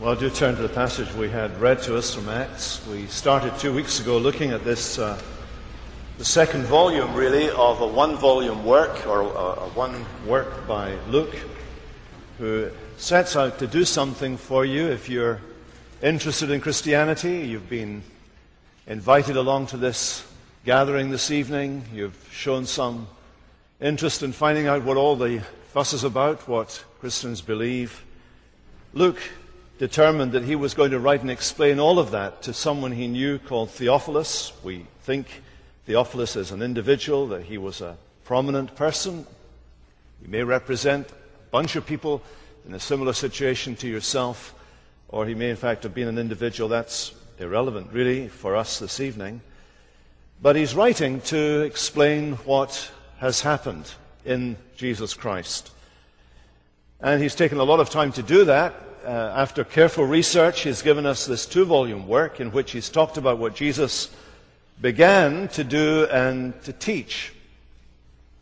Well, do turn to the passage we had read to us from Acts. We started two weeks ago looking at this, uh, the second volume, really, of a one volume work, or a, a one work by Luke, who sets out to do something for you if you're interested in Christianity. You've been invited along to this gathering this evening. You've shown some interest in finding out what all the fuss is about, what Christians believe. Luke determined that he was going to write and explain all of that to someone he knew called Theophilus. We think Theophilus is an individual, that he was a prominent person. He may represent a bunch of people in a similar situation to yourself, or he may in fact have been an individual. That's irrelevant, really, for us this evening. But he's writing to explain what has happened in Jesus Christ. And he's taken a lot of time to do that uh, after careful research, he's given us this two volume work in which he's talked about what Jesus began to do and to teach.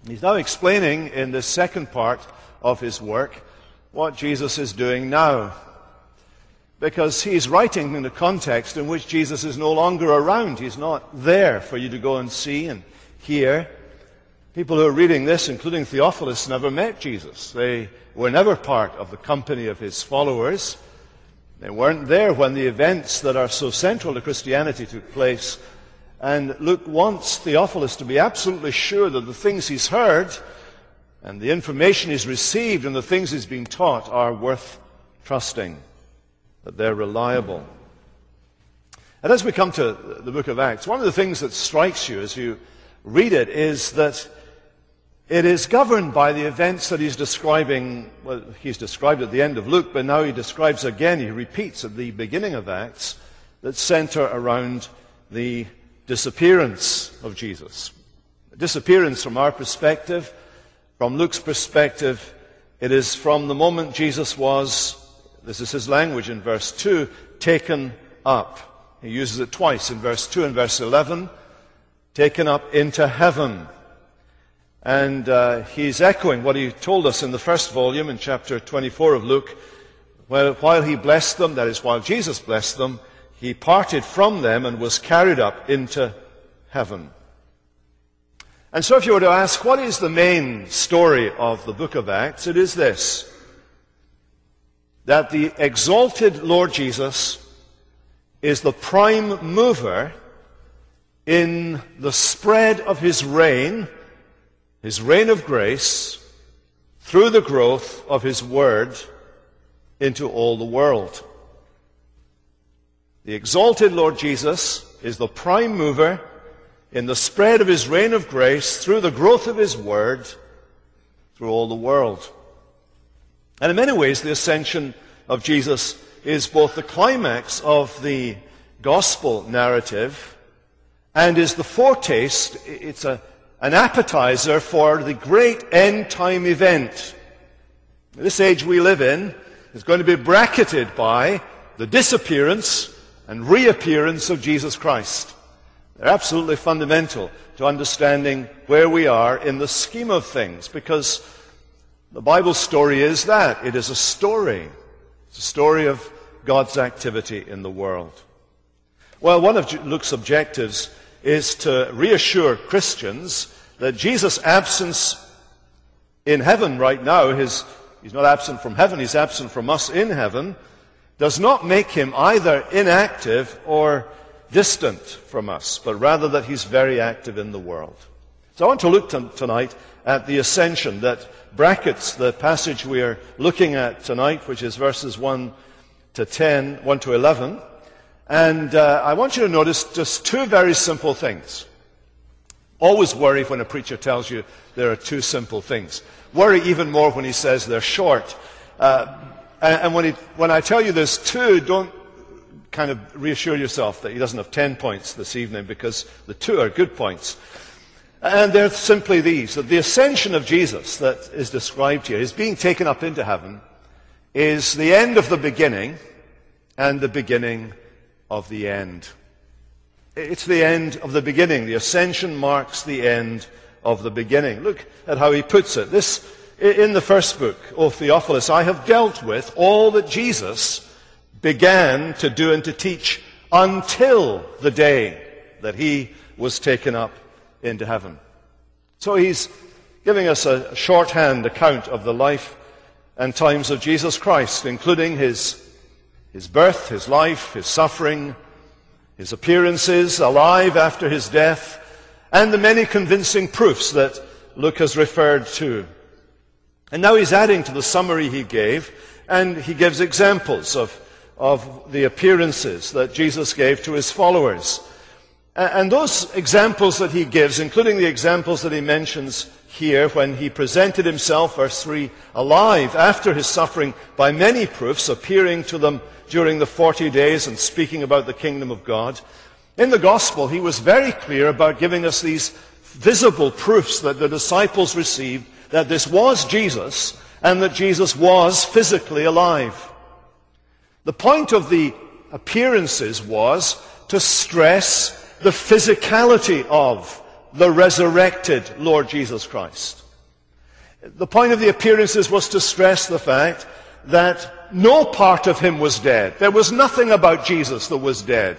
He's now explaining in the second part of his work what Jesus is doing now. Because he's writing in a context in which Jesus is no longer around. He's not there for you to go and see and hear. People who are reading this, including Theophilus, never met Jesus. They were never part of the company of his followers. They weren't there when the events that are so central to Christianity took place. And Luke wants Theophilus to be absolutely sure that the things he's heard and the information he's received and the things he's been taught are worth trusting, that they're reliable. And as we come to the book of Acts, one of the things that strikes you as you read it is that it is governed by the events that he's describing. Well, he's described at the end of Luke, but now he describes again, he repeats at the beginning of Acts, that center around the disappearance of Jesus. Disappearance from our perspective, from Luke's perspective, it is from the moment Jesus was, this is his language in verse 2, taken up. He uses it twice in verse 2 and verse 11, taken up into heaven. And uh, he's echoing what he told us in the first volume in chapter 24 of Luke. Well, while he blessed them, that is, while Jesus blessed them, he parted from them and was carried up into heaven. And so if you were to ask, what is the main story of the book of Acts? It is this. That the exalted Lord Jesus is the prime mover in the spread of his reign his reign of grace through the growth of his word into all the world. The exalted Lord Jesus is the prime mover in the spread of his reign of grace through the growth of his word through all the world. And in many ways, the ascension of Jesus is both the climax of the gospel narrative and is the foretaste, it's a, an appetizer for the great end time event. This age we live in is going to be bracketed by the disappearance and reappearance of Jesus Christ. They're absolutely fundamental to understanding where we are in the scheme of things because the Bible story is that. It is a story. It's a story of God's activity in the world. Well, one of Luke's objectives is to reassure Christians that Jesus' absence in heaven right now, his, he's not absent from heaven, he's absent from us in heaven, does not make him either inactive or distant from us, but rather that he's very active in the world. So I want to look tonight at the ascension that brackets the passage we are looking at tonight, which is verses 1 to 10, 1 to 11. And uh, I want you to notice just two very simple things. Always worry when a preacher tells you there are two simple things. Worry even more when he says they're short. Uh, and, when, he, when I tell you there's two, don't kind of reassure yourself that he doesn't have ten points this evening because the two are good points. And they're simply these that the ascension of Jesus that is described here, his being taken up into heaven, is the end of the beginning and the beginning of the end. It's the end of the beginning. The ascension marks the end of the beginning. Look at how he puts it. This, in the first book, O Theophilus, I have dealt with all that Jesus began to do and to teach until the day that he was taken up into heaven. So he's giving us a shorthand account of the life and times of Jesus Christ, including his, his birth, his life, his suffering, his appearances alive after his death, and the many convincing proofs that Luke has referred to. And now he's adding to the summary he gave, and he gives examples of, of the appearances that Jesus gave to his followers. And those examples that he gives, including the examples that he mentions here when he presented himself, verse 3, alive after his suffering by many proofs, appearing to them during the 40 days and speaking about the kingdom of God. In the gospel, he was very clear about giving us these visible proofs that the disciples received that this was Jesus and that Jesus was physically alive. The point of the appearances was to stress the physicality of the resurrected Lord Jesus Christ. The point of the appearances was to stress the fact that no part of him was dead. There was nothing about Jesus that was dead.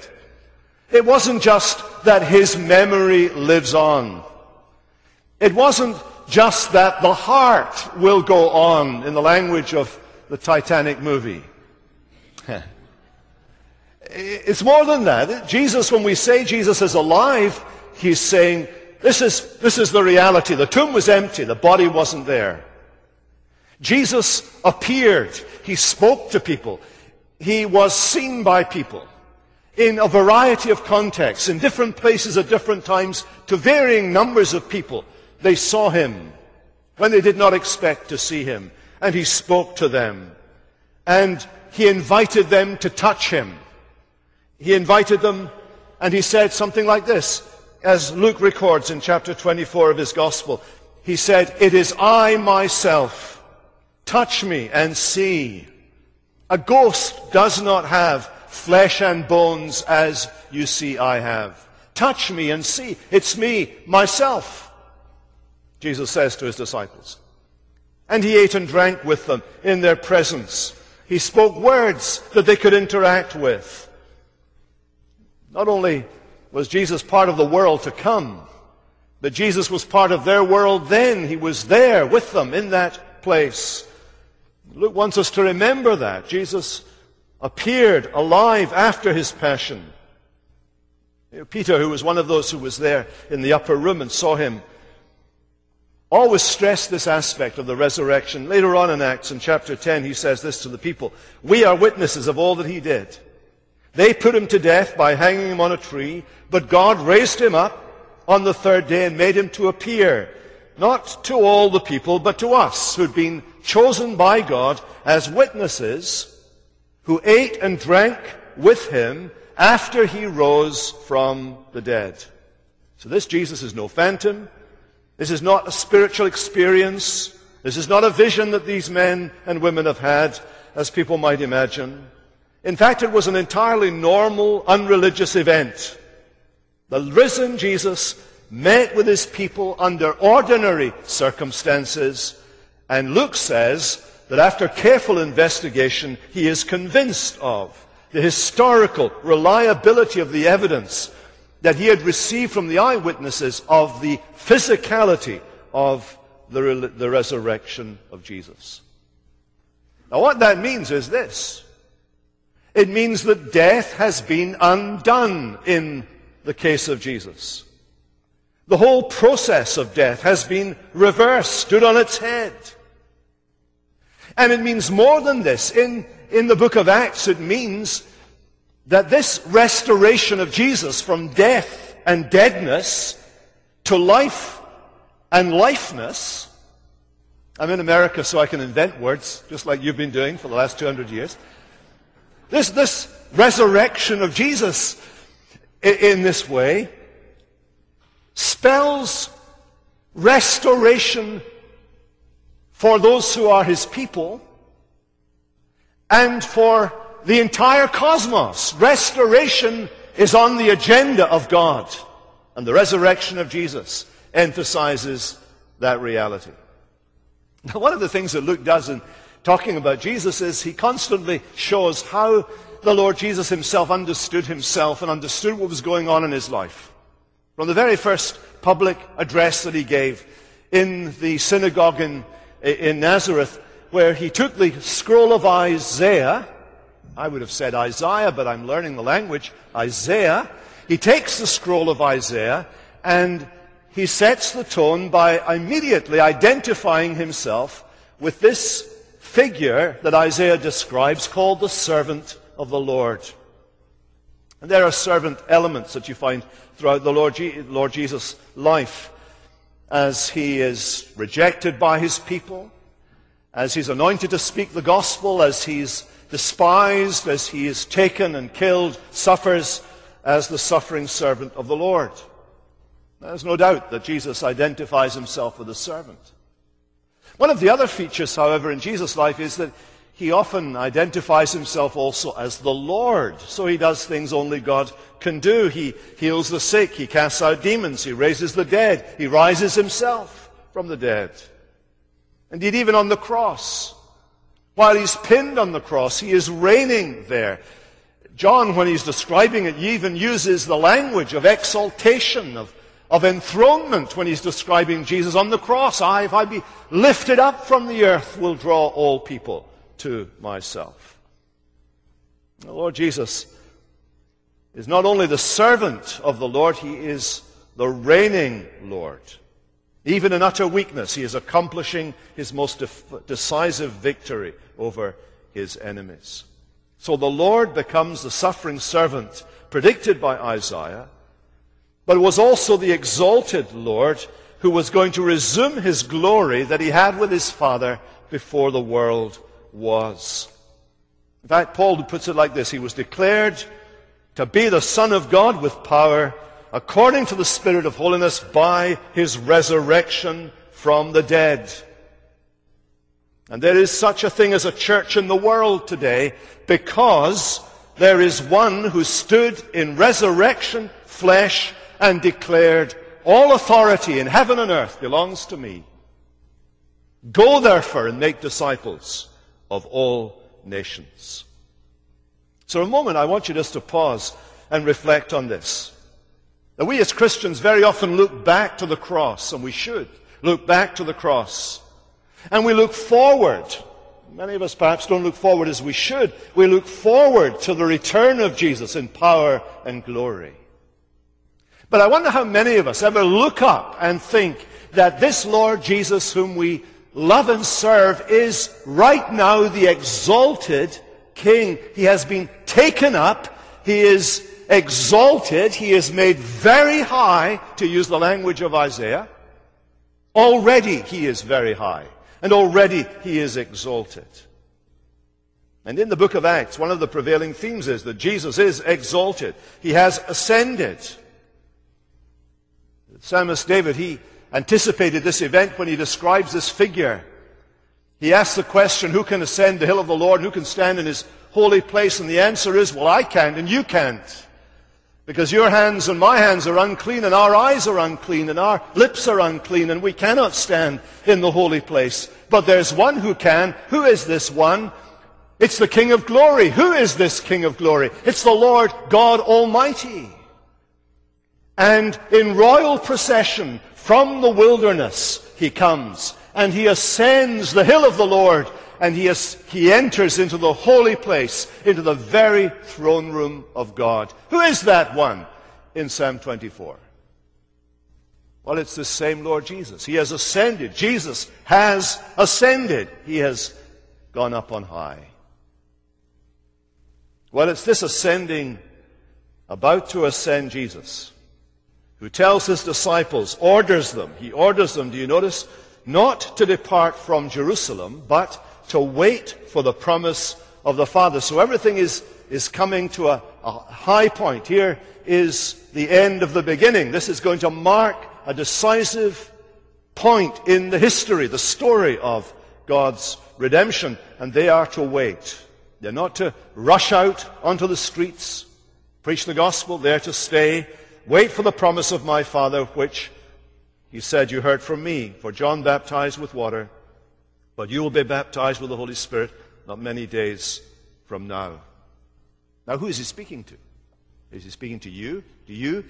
It wasn't just that his memory lives on. It wasn't just that the heart will go on in the language of the Titanic movie. It's more than that. Jesus, when we say Jesus is alive, he's saying this is, this is the reality. The tomb was empty. The body wasn't there. Jesus appeared. He spoke to people. He was seen by people in a variety of contexts, in different places at different times, to varying numbers of people. They saw him when they did not expect to see him, and he spoke to them. And he invited them to touch him. He invited them, and he said something like this, as Luke records in chapter 24 of his gospel. He said, It is I myself. Touch me and see. A ghost does not have flesh and bones as you see I have. Touch me and see. It's me, myself. Jesus says to his disciples. And he ate and drank with them in their presence. He spoke words that they could interact with. Not only was Jesus part of the world to come, but Jesus was part of their world then. He was there with them in that place. Luke wants us to remember that. Jesus appeared alive after his passion. Peter, who was one of those who was there in the upper room and saw him always stressed this aspect of the resurrection. Later on in Acts, in chapter 10, he says this to the people We are witnesses of all that he did. They put him to death by hanging him on a tree, but God raised him up on the third day and made him to appear, not to all the people, but to us who'd been chosen by God as witnesses, who ate and drank with him after he rose from the dead. So this Jesus is no phantom. This is not a spiritual experience. This is not a vision that these men and women have had, as people might imagine. In fact, it was an entirely normal, unreligious event. The risen Jesus met with his people under ordinary circumstances, and Luke says that after careful investigation, he is convinced of the historical reliability of the evidence that he had received from the eyewitnesses of the physicality of the, the resurrection of Jesus. Now, what that means is this it means that death has been undone in the case of Jesus. The whole process of death has been reversed, stood on its head. And it means more than this. In, in the book of Acts, it means that this restoration of Jesus from death and deadness to life and lifeness, I'm in America so I can invent words, just like you've been doing for the last 200 years. This, this resurrection of Jesus in, in this way spells restoration for those who are his people and for the entire cosmos. Restoration is on the agenda of God. And the resurrection of Jesus emphasizes that reality. Now, one of the things that Luke does in talking about Jesus is he constantly shows how the Lord Jesus himself understood himself and understood what was going on in his life. From the very first public address that he gave in the synagogue in, in Nazareth, where he took the scroll of Isaiah, I would have said Isaiah, but I'm learning the language, Isaiah. He takes the scroll of Isaiah and he sets the tone by immediately identifying himself with this figure that Isaiah describes called the servant of the Lord. And there are servant elements that you find throughout the Lord, Je- Lord Jesus' life as he is rejected by his people, as he's anointed to speak the gospel, as he's despised, as he is taken and killed, suffers as the suffering servant of the Lord. There's no doubt that Jesus identifies himself with a servant. One of the other features, however, in Jesus' life is that he often identifies himself also as the Lord. So he does things only God can do. He heals the sick. He casts out demons. He raises the dead. He rises himself from the dead. Indeed, even on the cross, while he's pinned on the cross, he is reigning there. John, when he's describing it, he even uses the language of exaltation, of of enthronement when he's describing Jesus on the cross. I, if I be lifted up from the earth, will draw all people to myself. The Lord Jesus is not only the servant of the Lord, he is the reigning Lord. Even in utter weakness, he is accomplishing his most decisive victory over his enemies. So the Lord becomes the suffering servant predicted by Isaiah but was also the exalted Lord who was going to resume his glory that he had with his Father before the world was. In fact, Paul puts it like this He was declared to be the Son of God with power according to the Spirit of holiness by his resurrection from the dead. And there is such a thing as a church in the world today because there is one who stood in resurrection flesh and declared, All authority in heaven and earth belongs to me. Go therefore and make disciples of all nations. So, a moment, I want you just to pause and reflect on this. That we as Christians very often look back to the cross, and we should look back to the cross. And we look forward. Many of us perhaps don't look forward as we should. We look forward to the return of Jesus in power and glory. But I wonder how many of us ever look up and think that this Lord Jesus, whom we love and serve, is right now the exalted King. He has been taken up. He is exalted. He is made very high, to use the language of Isaiah. Already he is very high. And already he is exalted. And in the book of Acts, one of the prevailing themes is that Jesus is exalted. He has ascended. Psalmist David, he anticipated this event when he describes this figure. He asks the question, who can ascend the hill of the Lord? Who can stand in his holy place? And the answer is, well, I can't and you can't. Because your hands and my hands are unclean and our eyes are unclean and our lips are unclean and we cannot stand in the holy place. But there's one who can. Who is this one? It's the King of glory. Who is this King of glory? It's the Lord God Almighty. And in royal procession from the wilderness he comes and he ascends the hill of the Lord and he, has, he enters into the holy place, into the very throne room of God. Who is that one in Psalm 24? Well, it's the same Lord Jesus. He has ascended. Jesus has ascended. He has gone up on high. Well, it's this ascending, about to ascend Jesus who tells his disciples, orders them, he orders them, do you notice? Not to depart from Jerusalem, but to wait for the promise of the Father. So everything is, is coming to a, a high point. Here is the end of the beginning. This is going to mark a decisive point in the history, the story of God's redemption, and they are to wait. They're not to rush out onto the streets, preach the gospel, they're to stay Wait for the promise of my Father, which he said you heard from me. For John baptized with water, But you will be baptized with the Holy Spirit not many days from now. Now, who is he speaking to? Is he speaking to you? Do you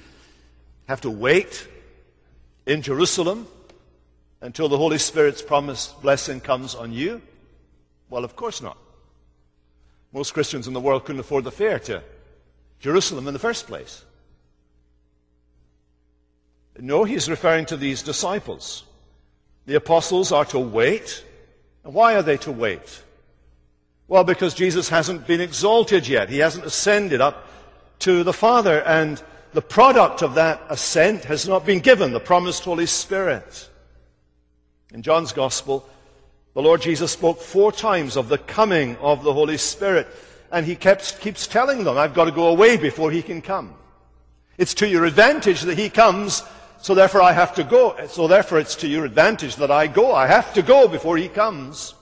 have to wait in Jerusalem until the Holy Spirit's promised blessing comes on you? Well, of course not. Most Christians in the world couldn't afford the fare to Jerusalem in the first place. No, he's referring to these disciples. The apostles are to wait. And why are they to wait? Well, because Jesus hasn't been exalted yet. He hasn't ascended up to the Father, and the product of that ascent has not been given, the promised Holy Spirit. In John's Gospel, the Lord Jesus spoke four times of the coming of the Holy Spirit, and he kept, keeps telling them, I've got to go away before he can come. It's to your advantage that he comes, so therefore I have to go. So therefore it's to your advantage that I go. I have to go before he comes.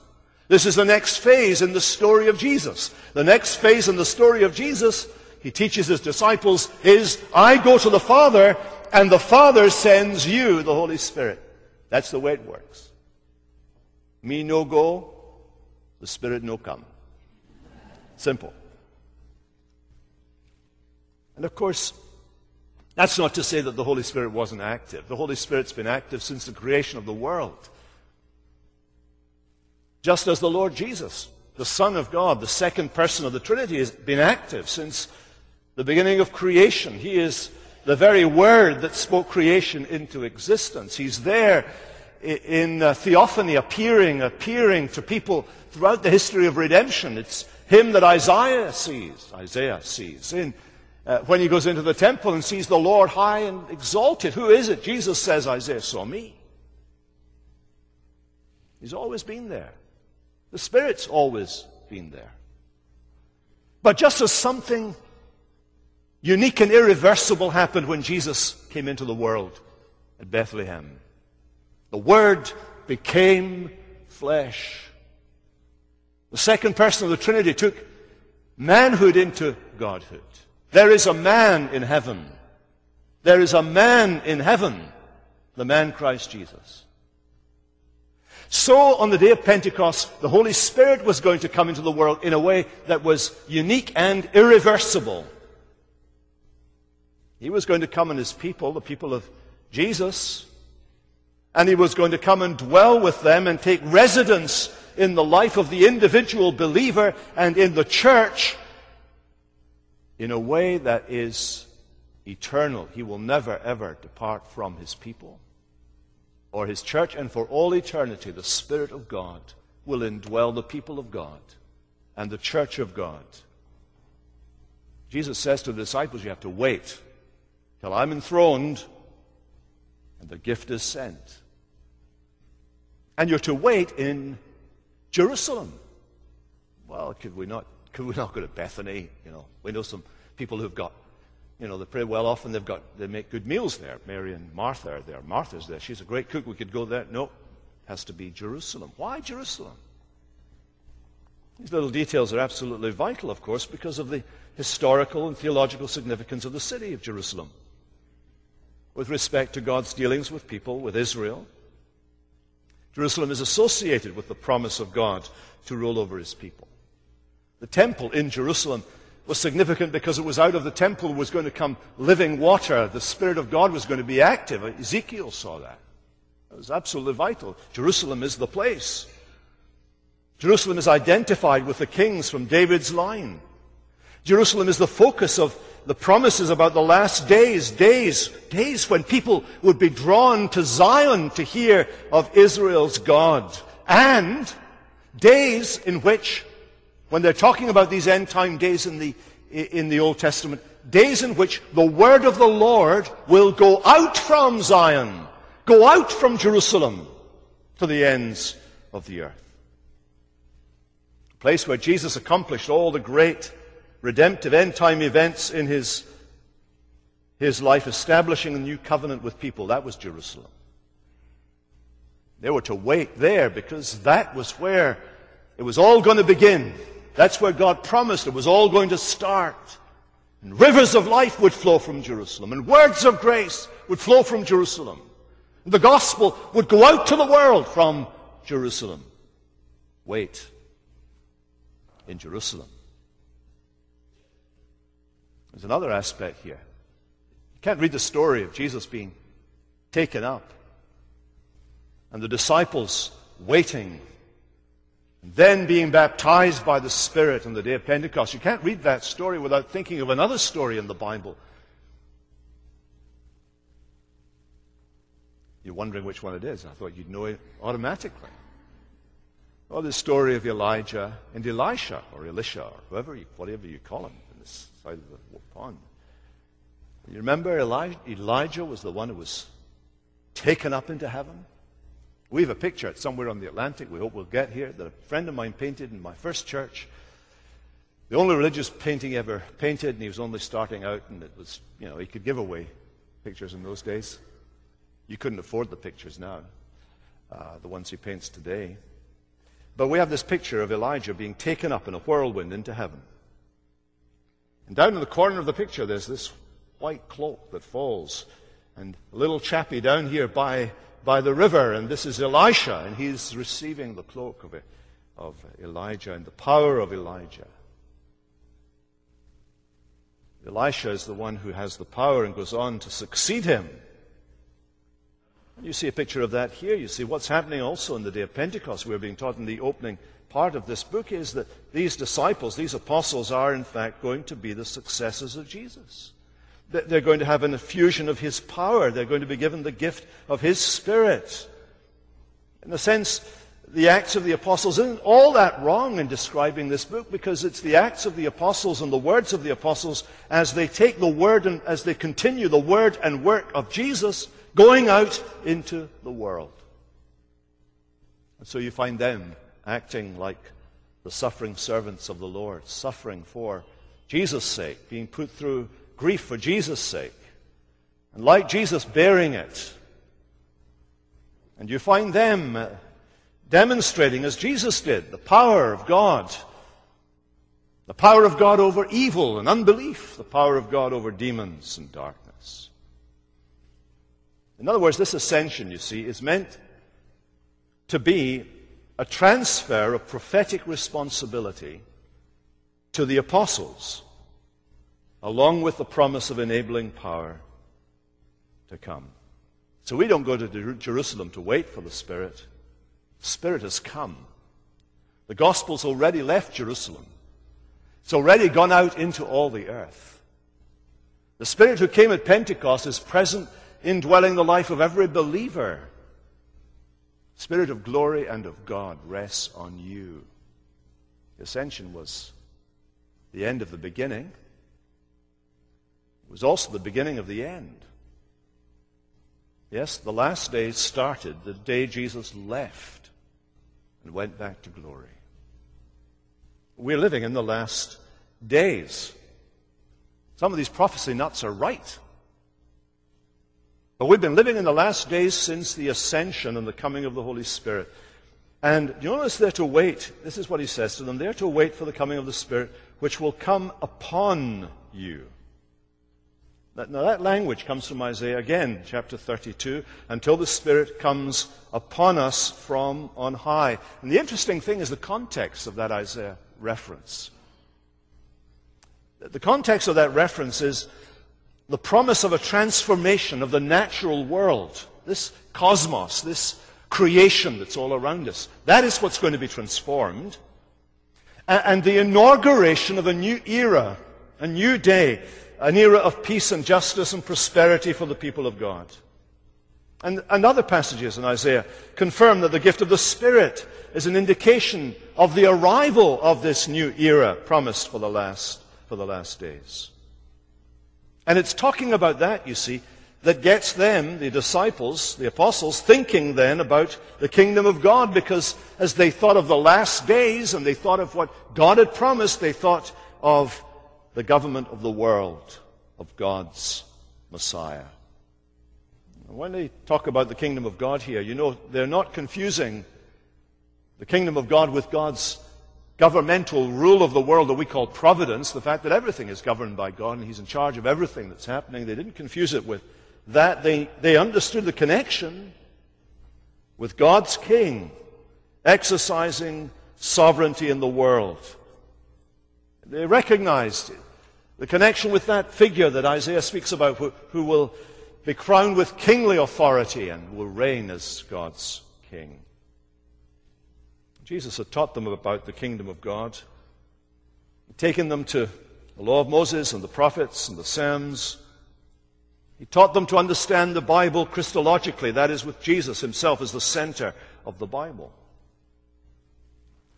This is the next phase in the story of Jesus. The next phase in the story of Jesus, he teaches his disciples, is I go to the Father, and the Father sends you the Holy Spirit. That's the way it works. Me no go, the Spirit no come. Simple. And of course, that's not to say that the Holy Spirit wasn't active. The Holy Spirit's been active since the creation of the world. Just as the Lord Jesus, the Son of God, the second person of the Trinity, has been active since the beginning of creation. He is the very word that spoke creation into existence. He's there in theophany, appearing, appearing to people throughout the history of redemption. It's him that Isaiah sees. Isaiah sees. In, uh, when he goes into the temple and sees the Lord high and exalted, who is it? Jesus says, Isaiah saw me. He's always been there. The Spirit's always been there. But just as something unique and irreversible happened when Jesus came into the world at Bethlehem, the Word became flesh. The second person of the Trinity took manhood into godhood. There is a man in heaven. There is a man in heaven, the man Christ Jesus. So, on the day of Pentecost, the Holy Spirit was going to come into the world in a way that was unique and irreversible. He was going to come on his people, the people of Jesus, and he was going to come and dwell with them and take residence in the life of the individual believer and in the church in a way that is eternal. He will never, ever depart from his people or his church, and for all eternity, the Spirit of God will indwell the people of God and the church of God. Jesus says to the disciples, You have to wait till I'm enthroned and the gift is sent. And you're to wait in Jerusalem. Well, could we not, could we not go to Bethany? You know, we know some people who've got you know, they pray well off and they've got, they make good meals there. Mary and Martha are there. Martha's there. She's a great cook. We could go there. No, has to be Jerusalem. Why Jerusalem? These little details are absolutely vital, of course, because of the historical and theological significance of the city of Jerusalem with respect to God's dealings with people, with Israel. Jerusalem is associated with the promise of God to rule over his people. The temple in Jerusalem was significant because it was out of the temple was going to come living water. The Spirit of God was going to be active. Ezekiel saw that. It was absolutely vital. Jerusalem is the place. Jerusalem is identified with the kings from David's line. Jerusalem is the focus of the promises about the last days, days, days when people would be drawn to Zion to hear of Israel's God. And days in which when they're talking about these end time days in the, in the Old Testament, days in which the word of the Lord will go out from Zion, go out from Jerusalem to the ends of the earth. The place where Jesus accomplished all the great redemptive end time events in his, his life, establishing a new covenant with people. That was Jerusalem. They were to wait there because that was where it was all going to begin. That's where God promised it was all going to start. And rivers of life would flow from Jerusalem, and words of grace would flow from Jerusalem. And the gospel would go out to the world from Jerusalem. wait in Jerusalem. There's another aspect here. You can't read the story of Jesus being taken up and the disciples waiting then being baptized by the Spirit on the day of Pentecost. You can't read that story without thinking of another story in the Bible. You're wondering which one it is. I thought you'd know it automatically. Well, the story of Elijah and Elisha, or Elisha, or whoever you, whatever you call him in this side of the pond. You remember Elijah, Elijah was the one who was taken up into heaven? We have a picture it's somewhere on the Atlantic, we hope we'll get here, that a friend of mine painted in my first church. The only religious painting ever painted, and he was only starting out, and it was, you know, he could give away pictures in those days. You couldn't afford the pictures now, uh, the ones he paints today. But we have this picture of Elijah being taken up in a whirlwind into heaven. And down in the corner of the picture, there's this white cloak that falls. And a little chappie down here by, by the river, and this is Elisha, and he's receiving the cloak of, of Elijah and the power of Elijah. Elisha is the one who has the power and goes on to succeed him. You see a picture of that here. You see what's happening also in the day of Pentecost. We're being taught in the opening part of this book is that these disciples, these apostles, are in fact going to be the successors of Jesus. They're going to have an effusion of his power. They're going to be given the gift of his spirit. In a sense, the Acts of the Apostles isn't all that wrong in describing this book because it's the Acts of the Apostles and the words of the Apostles as they take the word and as they continue the word and work of Jesus going out into the world. And so you find them acting like the suffering servants of the Lord, suffering for Jesus' sake, being put through grief for Jesus' sake, and like Jesus, bearing it. And you find them uh, demonstrating, as Jesus did, the power of God. The power of God over evil and unbelief, the power of God over demons and darkness. In other words, this ascension, you see, is meant to be a transfer of prophetic responsibility to the apostles, along with the promise of enabling power to come. So we don't go to Jerusalem to wait for the Spirit. The Spirit has come. The gospel's already left Jerusalem. It's already gone out into all the earth. The Spirit who came at Pentecost is present indwelling the life of every believer. Spirit of glory and of God rests on you. The ascension was the end of the beginning. Was also the beginning of the end. Yes, the last days started the day Jesus left and went back to glory. We're living in the last days. Some of these prophecy nuts are right. But we've been living in the last days since the ascension and the coming of the Holy Spirit. And you notice they're to wait. This is what he says to them. They're to wait for the coming of the Spirit, which will come upon you. Now, that language comes from Isaiah again, chapter 32, until the Spirit comes upon us from on high. And the interesting thing is the context of that Isaiah reference. The context of that reference is the promise of a transformation of the natural world, this cosmos, this creation that's all around us. That is what's going to be transformed. And the inauguration of a new era, a new day, an era of peace and justice and prosperity for the people of God. And, and other passages in Isaiah confirm that the gift of the Spirit is an indication of the arrival of this new era promised for the last, for the last days. And it's talking about that, you see, that gets them, the disciples, the apostles, thinking then about the kingdom of God because as they thought of the last days and they thought of what God had promised, they thought of the government of the world, of God's Messiah. When they talk about the kingdom of God here, you know, they're not confusing the kingdom of God with God's governmental rule of the world that we call providence, the fact that everything is governed by God and He's in charge of everything that's happening, they didn't confuse it with that. They, they understood the connection with God's King exercising sovereignty in the world. They recognized the connection with that figure that Isaiah speaks about, who, who will be crowned with kingly authority and will reign as God's king. Jesus had taught them about the kingdom of God, taken them to the law of Moses and the prophets and the Psalms. He taught them to understand the Bible Christologically, that is, with Jesus himself as the center of the Bible.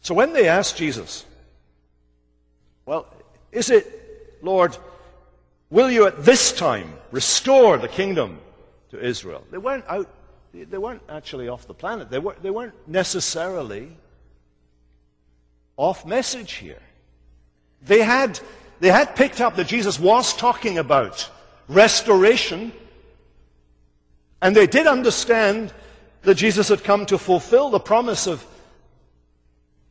So when they asked Jesus, well, is it, Lord, will you at this time restore the kingdom to Israel? They weren't out, they weren't actually off the planet. They, were, they weren't necessarily off message here. They had, they had picked up that Jesus was talking about restoration, and they did understand that Jesus had come to fulfill the promise of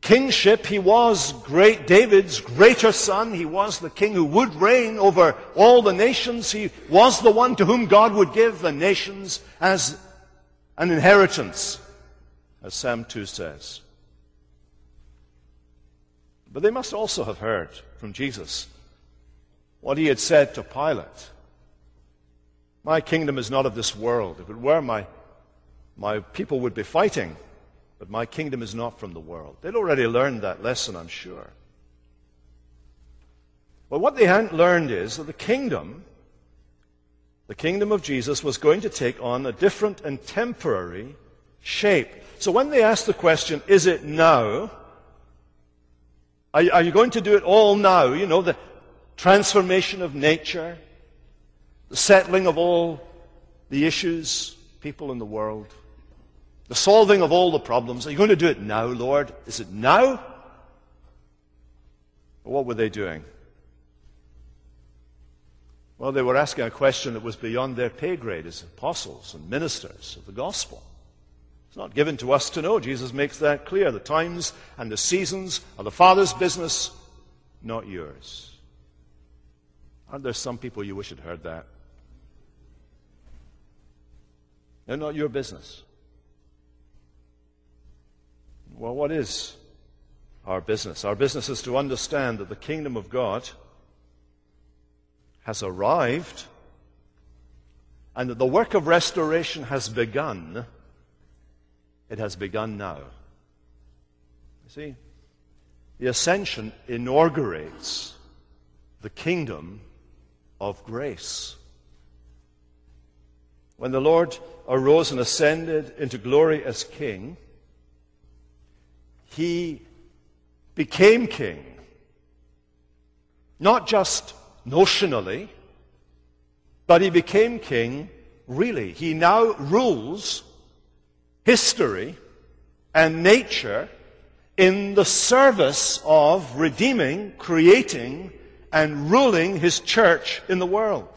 kingship. He was great David's greater son. He was the king who would reign over all the nations. He was the one to whom God would give the nations as an inheritance, as Psalm 2 says. But they must also have heard from Jesus what he had said to Pilate. My kingdom is not of this world. If it were, my, my people would be fighting. But my kingdom is not from the world. They'd already learned that lesson, I'm sure. But what they hadn't learned is that the kingdom, the kingdom of Jesus, was going to take on a different and temporary shape. So when they asked the question, is it now? Are, are you going to do it all now? You know, the transformation of nature, the settling of all the issues, people in the world the solving of all the problems. Are you going to do it now, Lord? Is it now? What were they doing? Well, they were asking a question that was beyond their pay grade as apostles and ministers of the gospel. It's not given to us to know. Jesus makes that clear. The times and the seasons are the Father's business, not yours. Aren't there some people you wish had heard that? They're not your business. Well, what is our business? Our business is to understand that the kingdom of God has arrived and that the work of restoration has begun. It has begun now. You see, the ascension inaugurates the kingdom of grace. When the Lord arose and ascended into glory as king, he became king. Not just notionally, but he became king really. He now rules history and nature in the service of redeeming, creating, and ruling his church in the world.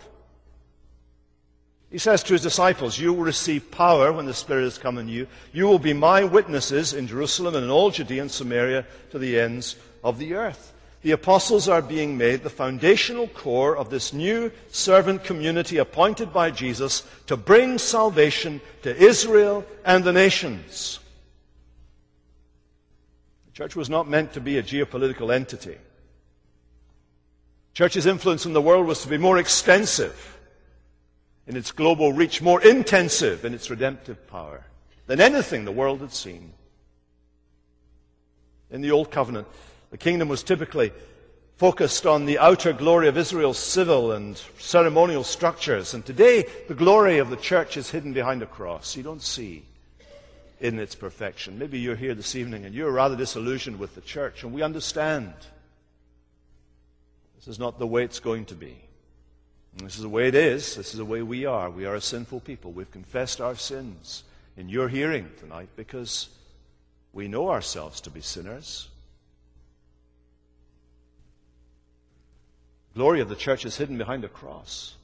He says to his disciples, You will receive power when the Spirit has come on you. You will be my witnesses in Jerusalem and in all Judea and Samaria to the ends of the earth. The apostles are being made the foundational core of this new servant community appointed by Jesus to bring salvation to Israel and the nations. The church was not meant to be a geopolitical entity. Church's influence in the world was to be more extensive in its global reach, more intensive in its redemptive power than anything the world had seen. In the Old Covenant, the kingdom was typically focused on the outer glory of Israel's civil and ceremonial structures. And today, the glory of the church is hidden behind a cross. You don't see in its perfection. Maybe you're here this evening and you're rather disillusioned with the church, and we understand. This is not the way it's going to be. This is the way it is. This is the way we are. We are a sinful people. We've confessed our sins in your hearing tonight because we know ourselves to be sinners. Glory of the church is hidden behind a cross.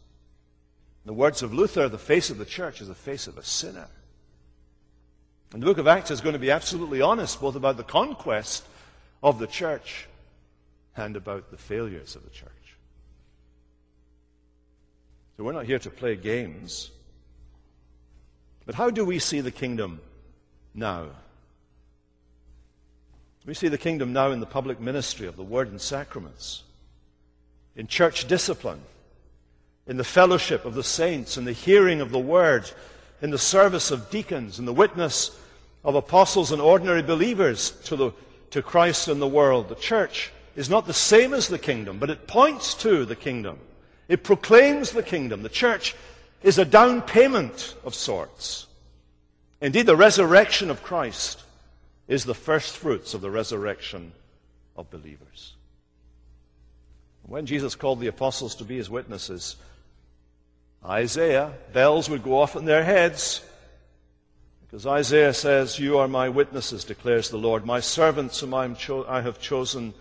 In the words of Luther, the face of the church is the face of a sinner. And the book of Acts is going to be absolutely honest both about the conquest of the church and about the failures of the church. We're not here to play games. But how do we see the kingdom now? We see the kingdom now in the public ministry of the word and sacraments, in church discipline, in the fellowship of the saints, in the hearing of the word, in the service of deacons, in the witness of apostles and ordinary believers to, the, to Christ and the world. The church is not the same as the kingdom, but it points to the kingdom. It proclaims the kingdom. The church is a down payment of sorts. Indeed, the resurrection of Christ is the first fruits of the resurrection of believers. When Jesus called the apostles to be his witnesses, Isaiah, bells would go off in their heads. Because Isaiah says, You are my witnesses, declares the Lord, my servants whom I, cho- I have chosen,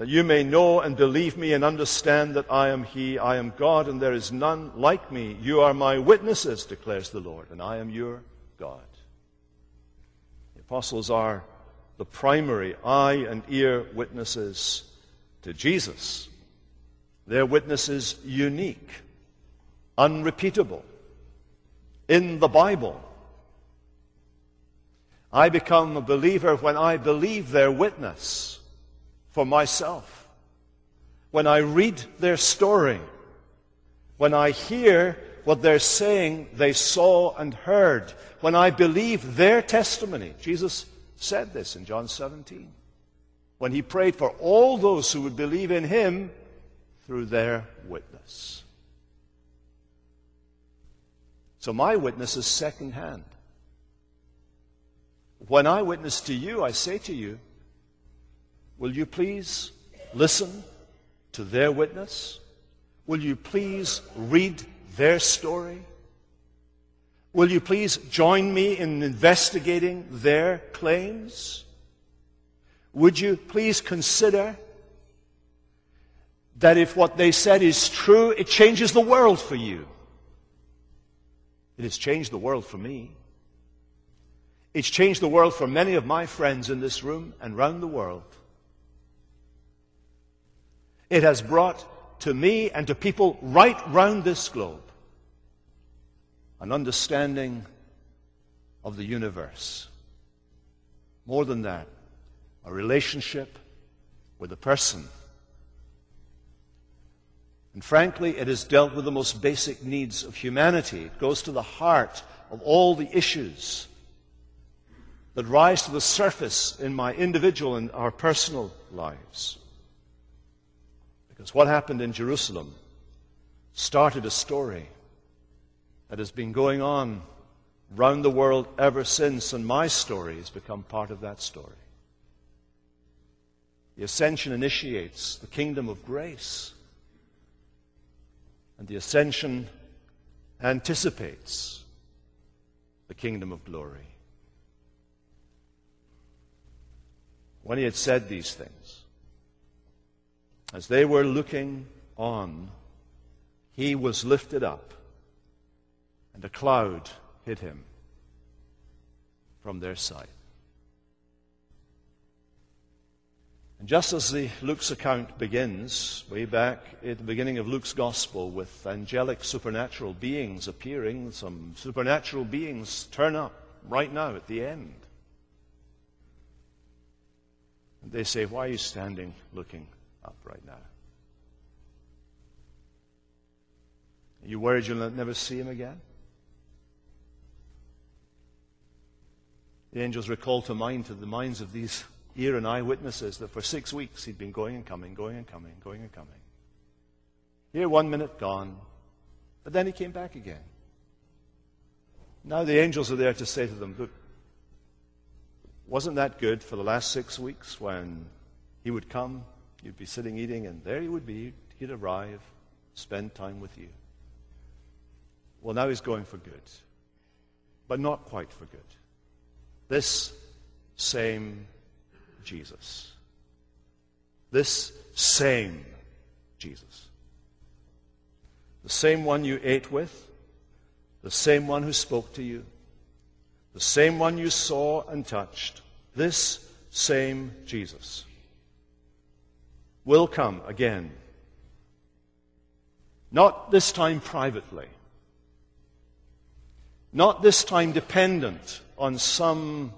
that you may know and believe me and understand that I am He. I am God, and there is none like me. You are my witnesses, declares the Lord, and I am your God. The apostles are the primary eye and ear witnesses to Jesus. Their witness is unique unrepeatable in the Bible. I become a believer when I believe their witness for myself, when I read their story, when I hear what they're saying they saw and heard, when I believe their testimony. Jesus said this in John 17 when he prayed for all those who would believe in him through their witness. So my witness is secondhand. When I witness to you, I say to you, will you please listen to their witness? Will you please read their story? Will you please join me in investigating their claims? Would you please consider that if what they said is true, it changes the world for you? It has changed the world for me. It's changed the world for many of my friends in this room and round the world. It has brought to me and to people right round this globe an understanding of the universe. More than that, a relationship with a person and frankly, it has dealt with the most basic needs of humanity. It goes to the heart of all the issues that rise to the surface in my individual and our personal lives. Because what happened in Jerusalem started a story that has been going on round the world ever since, and my story has become part of that story. The ascension initiates the kingdom of grace. And the ascension anticipates the kingdom of glory. When he had said these things, as they were looking on, he was lifted up, and a cloud hid him from their sight. And just as the Luke's account begins, way back at the beginning of Luke's gospel, with angelic supernatural beings appearing, some supernatural beings turn up right now at the end. And they say, Why are you standing looking up right now? Are you worried you'll never see him again? The angels recall to mind to the minds of these ear and eye witnesses that for six weeks he'd been going and coming, going and coming, going and coming. Here, one minute gone, but then he came back again. Now the angels are there to say to them, Look, wasn't that good for the last six weeks when he would come, you'd be sitting eating, and there he would be, he'd arrive, spend time with you. Well, now he's going for good, but not quite for good. This same Jesus. This same Jesus. The same one you ate with, the same one who spoke to you, the same one you saw and touched, this same Jesus will come again. Not this time privately, not this time dependent on some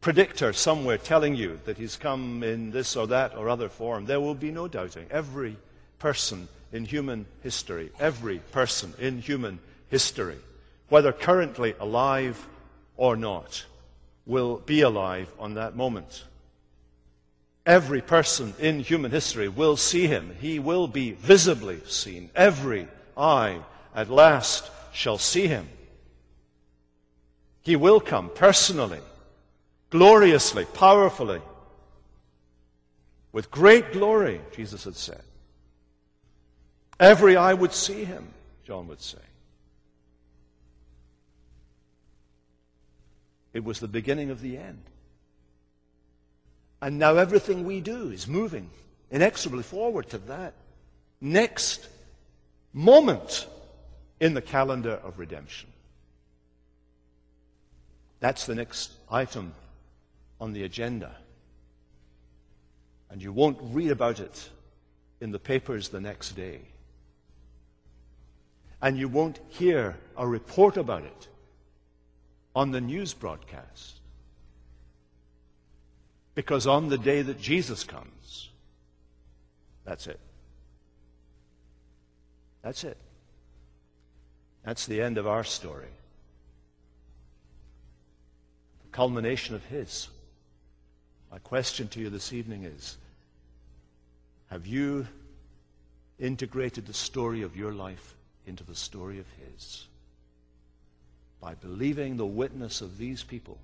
predictor somewhere telling you that he's come in this or that or other form. There will be no doubting. Every person in human history, every person in human history, whether currently alive or not, will be alive on that moment. Every person in human history will see him. He will be visibly seen. Every eye at last shall see him. He will come personally, gloriously, powerfully, with great glory, Jesus had said. Every eye would see him, John would say. It was the beginning of the end. And now everything we do is moving inexorably forward to that next moment in the calendar of redemption. That's the next item on the agenda. And you won't read about it in the papers the next day. And you won't hear a report about it on the news broadcast. Because on the day that Jesus comes, that's it. That's it. That's the end of our story. The culmination of His. My question to you this evening is Have you integrated the story of your life into the story of His? By believing the witness of these people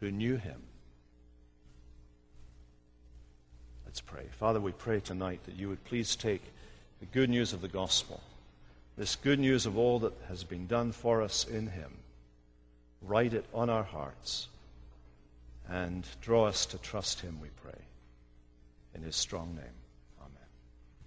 who knew Him Let's pray. Father, we pray tonight that you would please take the good news of the gospel, this good news of all that has been done for us in him, write it on our hearts, and draw us to trust him, we pray. In his strong name.